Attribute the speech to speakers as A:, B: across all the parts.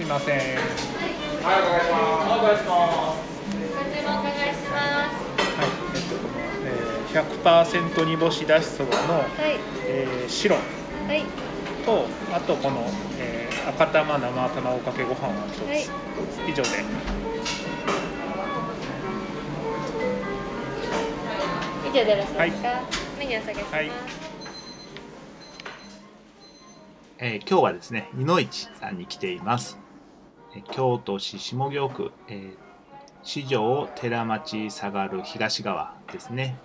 A: すいません。はい、
B: お願いします。お願いします。
C: ご注文お願いします。はい、えっとこの、
A: えー、100%煮干しだしそばの、はい、えー、白はいとあとこの、えー、赤玉生卵かけご飯を一つ、はい、以上で。
C: 以上でよろしいですか？はい、メニューお下げします。はい
D: えー、今日はですね、いのいちさんに来ています。京都市下京区、えー、四条寺町下がる東側ですね。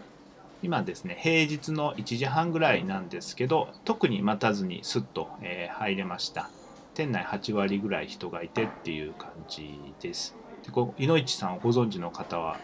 D: 今ですね、平日の1時半ぐらいなんですけど、特に待たずにスッと、えー、入れました。店内8割ぐらい人がいてっていう感じです。でこいのいちさんをご存知の方は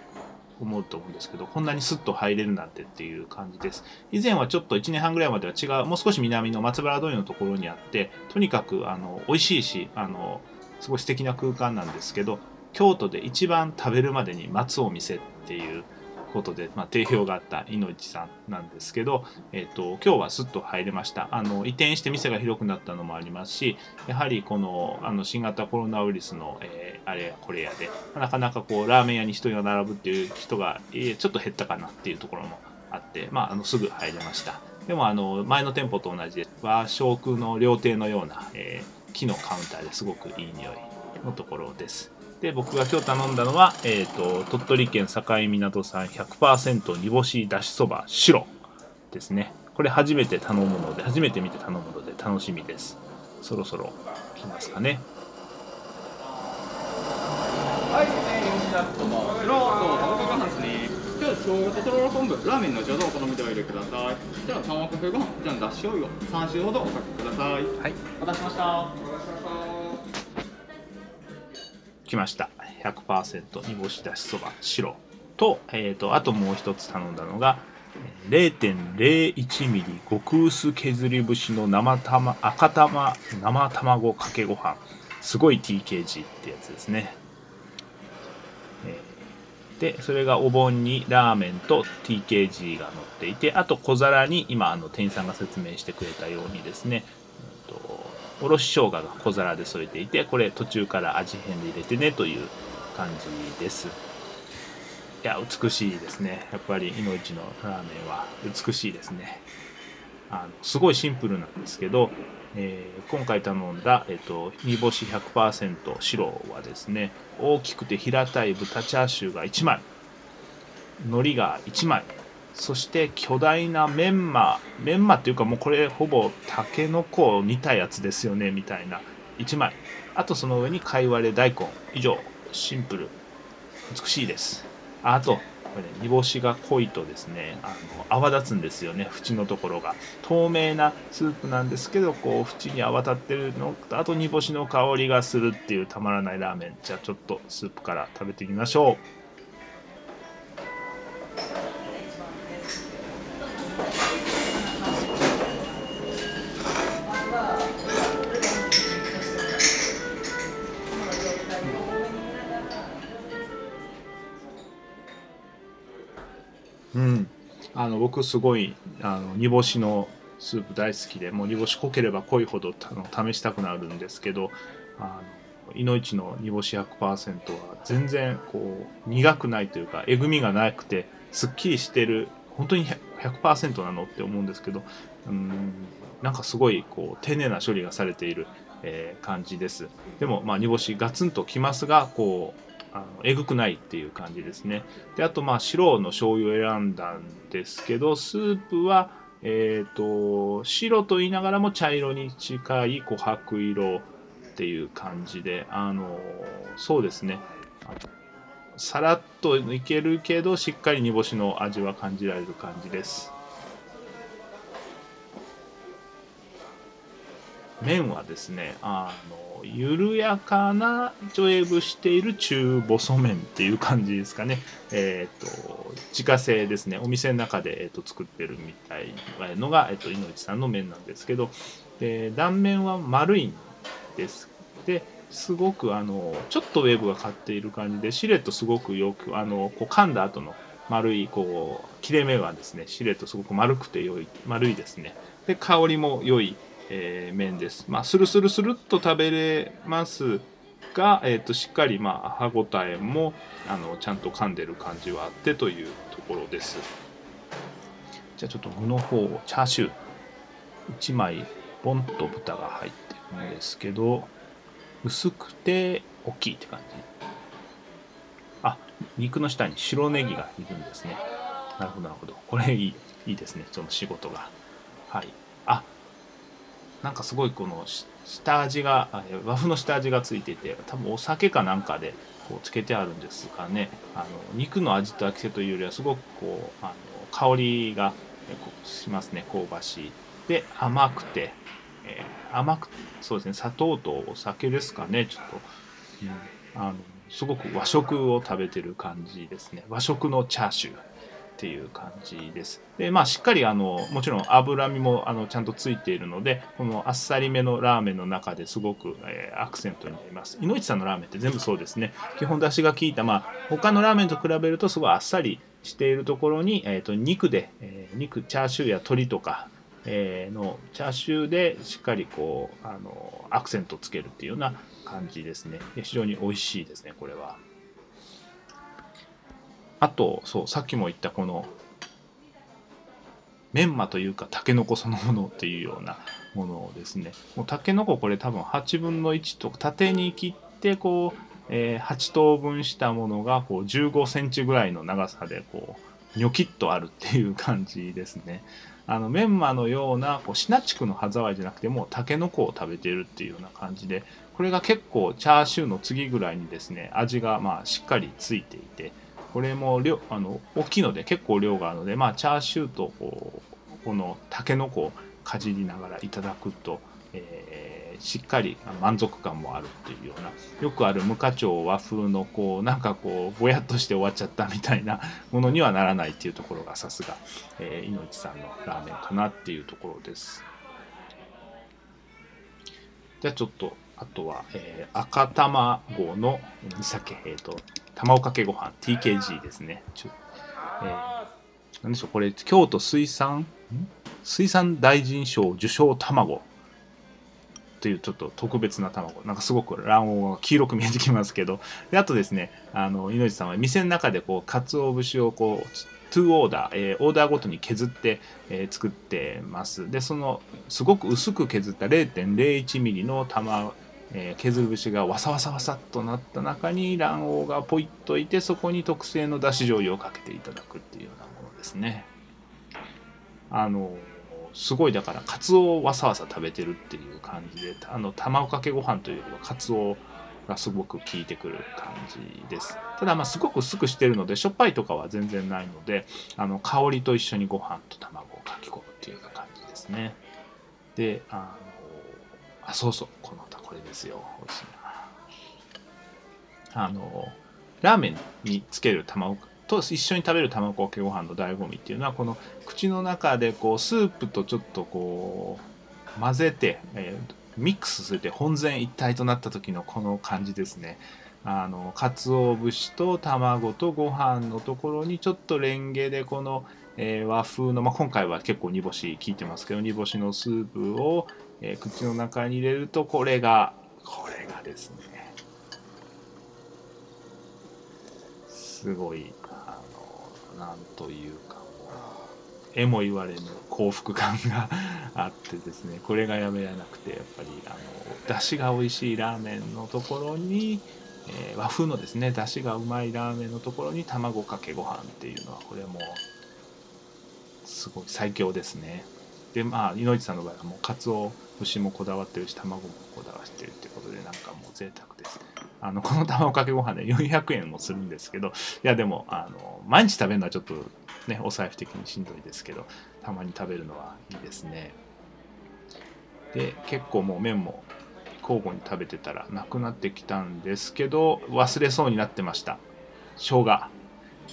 D: 思うと思うんですけど、こんなにスッと入れるなんてっていう感じです。以前はちょっと1年半ぐらいまでは違う、もう少し南の松原通りのところにあって、とにかくあの美味しいし、あのすごい素敵な空間なんですけど、京都で一番食べるまでに待つお店っていうことで、まあ、定評があったいのいちさんなんですけど、えーと、今日はすっと入れました。あの移転して店が広くなったのもありますしやはりこのあの新型コロナウイルスの、えー、あれやこれやでなかなかこうラーメン屋に人が並ぶっていう人が、えー、ちょっと減ったかなっていうところもあって、まあ、あのすぐ入れました。でもあの前の店舗と同じで和食の料亭のような、えー、木のカウンターですごくいい匂いのところですで、僕が今日頼んだのは、えっ、ー、と、鳥取県境港産100%煮干しだしそば白ですね。これ初めて頼むので、初めて見て頼むので楽しみです。そろそろ来ますかね。
B: はい、えー、煮干しだしそば白と卵かけご飯ですね。ととろろ昆布、ラーメンの上手お好みでお入れください。じゃあ、卵かけご飯、じゃあ、だし醤油を3種ほどおかけください。はい。お待たせしました。
D: 来ました。100%煮干しだしそば白と、えっ、ー、と、あともう一つ頼んだのが、0.01ミリ極薄削り節の生玉赤玉生卵かけご飯すごい TKG ってやつですね、えて、それがお盆にラーメンと TKG が乗っていてあと小皿に今あの店員さんが説明してくれたようにですね、えーとおろし生姜が小皿で添えていてこれ途中から味変で入れてねという感じです。いや美しいですね。やっぱり命のラーメンは美しいですね。あのすごいシンプルなんですけど、えー、今回頼んだ、えーと、煮干し100%白はですね大きくて平たい豚チャーシューが1枚海苔が1枚そして巨大なメンマメンマっていうかもうこれほぼタケノコを煮たやつですよねみたいな1枚。あとその上に貝割れ大根。以上。シンプル。美しいです。あとこれ、ね、煮干しが濃いとですねあの泡立つんですよね縁のところが。透明なスープなんですけどこう縁に泡立ってるのとあと煮干しの香りがするっていうたまらないラーメン。じゃあちょっとスープから食べてみましょう。あの僕すごいあの煮干しのスープ大好きでもう煮干し濃ければ濃いほどあの試したくなるんですけどあのいのいちの煮干し100%は全然こう苦くないというかえぐみがなくてすっきりしてる本当に 100%, なの？って思うんですけどうんなんかすごいこう丁寧な処理がされている、えー、感じです。でもまあ煮干しガツンときますがこうあのえぐくないっていう感じですね。であとまあ白の醤油を選んだんですけどスープはえっ、ー、と白と言いながらも茶色に近い琥珀色っていう感じであのそうですね。さらっといけるけどしっかり煮干しの味は感じられる感じです。麺はですねあの緩やかなジョエブしている中細麺っていう感じですかね。えっ、ー、と、自家製ですね。お店の中で、えーと、作ってるみたいなのが、えっ、ー、と、井上さんの麺なんですけど、で断面は丸いんです。で、すごくあの、ちょっとウェーブがかっている感じで、シレットすごくよく、あの、こう噛んだ後の丸い、こう、切れ目はですね、シレットすごく丸くて良い、丸いですね。で、香りも良い。えー、麺です。まあ、スルスルスルっと食べれますが、えーと、しっかり、まあ、歯ごたえもあのちゃんと噛んでる感じはあってというところです。じゃあちょっと具の方をチャーシュー1枚ボンと豚が入ってるんですけど薄くて大きいって感じ。あ肉の下に白ネギがいるんですね。なるほどなるほど。これいいいいですね。その仕事が。はい。なんかすごいこの下味が和風の下味がついてて多分お酒かなんかでこうつけてあるんですかね。あの肉の味と飽きせというよりはすごくこうあの香りがしますね。香ばしい。で甘くて、えー、甘くそうですね。砂糖とお酒ですかね。ちょっと、うん、あのすごく和食を食べてる感じですね。和食のチャーシュー。っていう感じです。で、まあ、しっかりあのもちろん脂身もあのちゃんとついているので、このあっさりめのラーメンの中ですごく、えー、アクセントになります。井之内さんのラーメンって全部そうですね。基本出汁が効いた、まあ、他のラーメンと比べるとすごいあっさりしているところに、えーと、肉で、えー、肉、チャーシューや鶏とか、えー、のチャーシューでしっかりこうあのアクセントつけるっていうような感じですね。非常に美味しいですね、これは。あと、そう、さっきも言ったこの、メンマというか、タケノコそのものっていうようなものをですね。もうタケノコこれ多分8分の1と縦に切って、こう、えー、8等分したものがこう15センチぐらいの長さでこうニョキッとあるっていう感じですね。あのメンマのようなこうシナチクの歯触りじゃなくてもうタケノコを食べてるっていうような感じでこれが結構チャーシューの次ぐらいにですね味がまあしっかりついていてこれも量あの大きいので結構量があるので、まあ、チャーシューとここのたけのこをかじりながらいただくと、えー、しっかり満足感もあるっていうようなよくある無課長和風のこうなんかこうぼやっとして終わっちゃったみたいなものにはならないっていうところがさすが、えー、いのちさんのラーメンかなっていうところです。じゃあちょっとあとは、えー、赤卵の煮酒、えっ、ー、と、卵かけご飯 TKG ですね。ちょえー、何でしょう、これ、京都水産、水産大臣賞受賞卵というちょっと特別な卵。なんかすごく卵黄が黄色く見えてきますけど。で、あとですね、あの、猪内さんは店の中でこう、鰹節をこう、2オーダー、えー、オーダーごとに削って、えー、作ってます。で、その、すごく薄く削った0.01ミリの卵、えー、削る節がわさわさわさっとなった中に卵黄がポイッといてそこに特製のだし醤油をかけていただくっていうようなものですね。あのすごいだからカツオをわさわさ食べてるっていう感じであの卵かけご飯というよりはカツオがすごく効いてくる感じです。ただまあすごく薄くしてるのでしょっぱいとかは全然ないのであの香りと一緒にご飯と卵をかき込むっていうような感じですね。であのあそうそう。このこれですよ。美味しいあのラーメンにつける卵と一緒に食べる卵かけご飯の醍醐味っていうのはこの口の中でこうスープとちょっとこう混ぜて、えー、ミックスするて本然一体となった時のこの感じですね。あの鰹節と卵とご飯のところにちょっとレンゲでこの、えー、和風の、まあ、今回は結構煮干し効いてますけど煮干しのスープをえー、口の中に入れるとこれがこれがですねすごいあのなんというかもうえも言われぬ幸福感が あってですねこれがやめられなくてやっぱりあの出汁が美味しいラーメンのところに、えー、和風のですね出汁がうまいラーメンのところに卵かけご飯っていうのはこれもすごい最強ですね。でまあ井上さんの場合はもうカツオ節もこだわってるし卵もこだわってるってことでなんかもう贅沢ですあの この卵かけご飯で400円もするんですけどいやでもあの毎日食べるのはちょっとねお財布的にしんどいですけどたまに食べるのはいいですね。で結構もう麺も交互に食べてたらなくなってきたんですけど忘れそうになってました。生姜、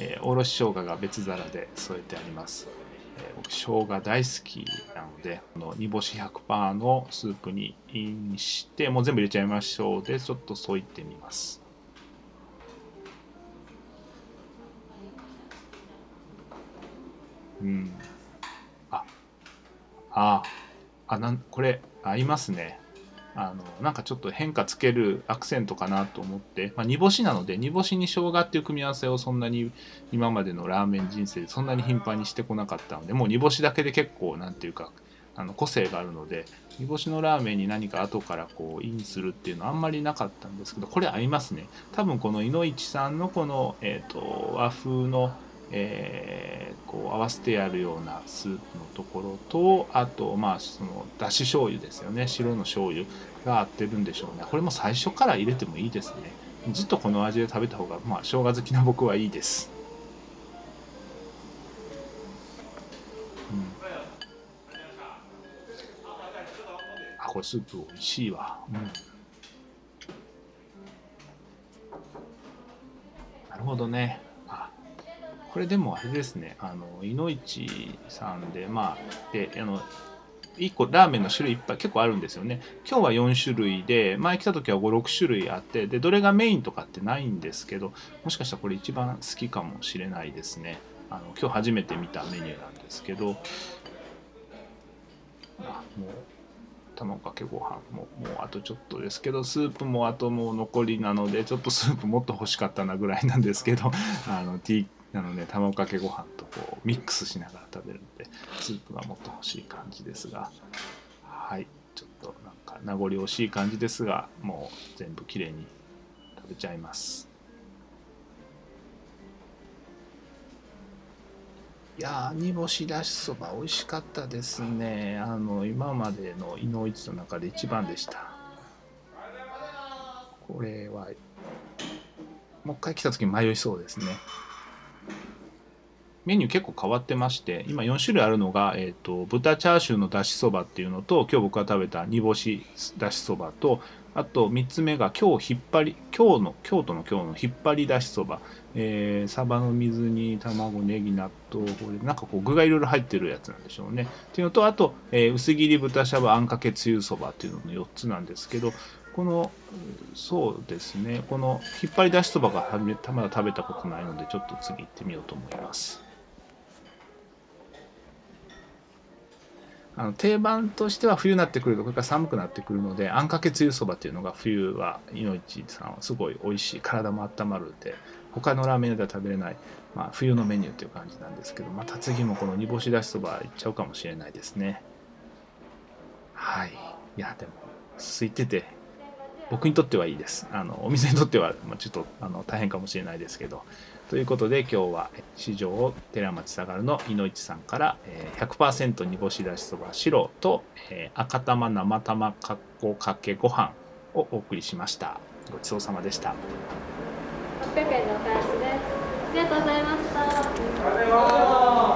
D: えー、おろし生姜が別皿で添えてあります。僕生姜大好きなのでこの煮干し100%のスープにインしてもう全部入れちゃいましょうでちょっと添いてみます。うん。あああなんこれ合いますね。あのなんかちょっと変化つけるアクセントかなと思って、まあ、煮干しなので煮干しに生姜っていう組み合わせをそんなに今までのラーメン人生でそんなに頻繁にしてこなかったのでもう煮干しだけで結構何て言うかあの個性があるので煮干しのラーメンに何か後からこうインするっていうのはあんまりなかったんですけどこれ合いますね。多分このいのいちさんのこの、えーと、和風のえー、こう合わせてやるようなスープのところとあとまあそのだし醤油ですよね白の醤油が合ってるんでしょうねこれも最初から入れてもいいですねずっとこの味で食べた方がまあ生姜好きな僕はいいですうんあこれスープ美味しいわ。うん。なるほどね。これでもあれですね。あの、いのいちさんで、まあ、で、あの、1個ラーメンの種類いっぱい結構あるんですよね。今日は4種類で、前来た時は5、6種類あって、で、どれがメインとかってないんですけど、もしかしたらこれ一番好きかもしれないですね。あの、今日初めて見たメニューなんですけど、あ、もう、卵かけご飯ももうあとちょっとですけどスープもあともう残りなのでちょっとスープもっと欲しかったなぐらいなんですけどあのティなので卵かけご飯とこうミックスしながら食べるのでスープがもっと欲しい感じですが。はい。ちょっとなんか名残惜しい感じですがもう全部きれいに食べちゃいます。いや煮干しだしそば美味しかったですね。あの今までの井の一の中で一番でした。これはもう一回来た時迷いそうですね。メニュー結構変わってまして今4種類あるのが、えーと、豚チャーシューのだしそばっていうのと今日僕が食べた煮干しだしそばとあと3つ目が今日引っ張り今日の京都の今日の引っ張りだしそば、えー、サバの水煮卵ネギ納豆これなんかこう具がいろいろ入ってるやつなんでしょうね。っていうのとあと、えー、薄切り豚しゃぶあんかけつゆそばっていうのの4つなんですけどこのそうですね。この引っ張りだしそばがまだ食べたことないのでちょっと次行ってみようと思います。あの定番としては冬になってくるとこれから寒くなってくるのであんかけつゆそばっていうのが冬はいのいちさんはすごい美味しい体も温まるで他のラーメン屋では食べれない、まあ、冬のメニューっていう感じなんですけどまた次もこの煮干しだしそばいっちゃうかもしれないですね。はい。いやでも空いてて僕にとってはいいです。あのお店にとっては、ま、ちょっとあの大変かもしれないですけど。ということで今日は市場寺町下がるのいのいちさんから100%煮干しだしそば白と赤玉生玉かっこかけご飯をお送りしました。ごちそうさまでした。
C: 800円のお返しです。ありがとうございました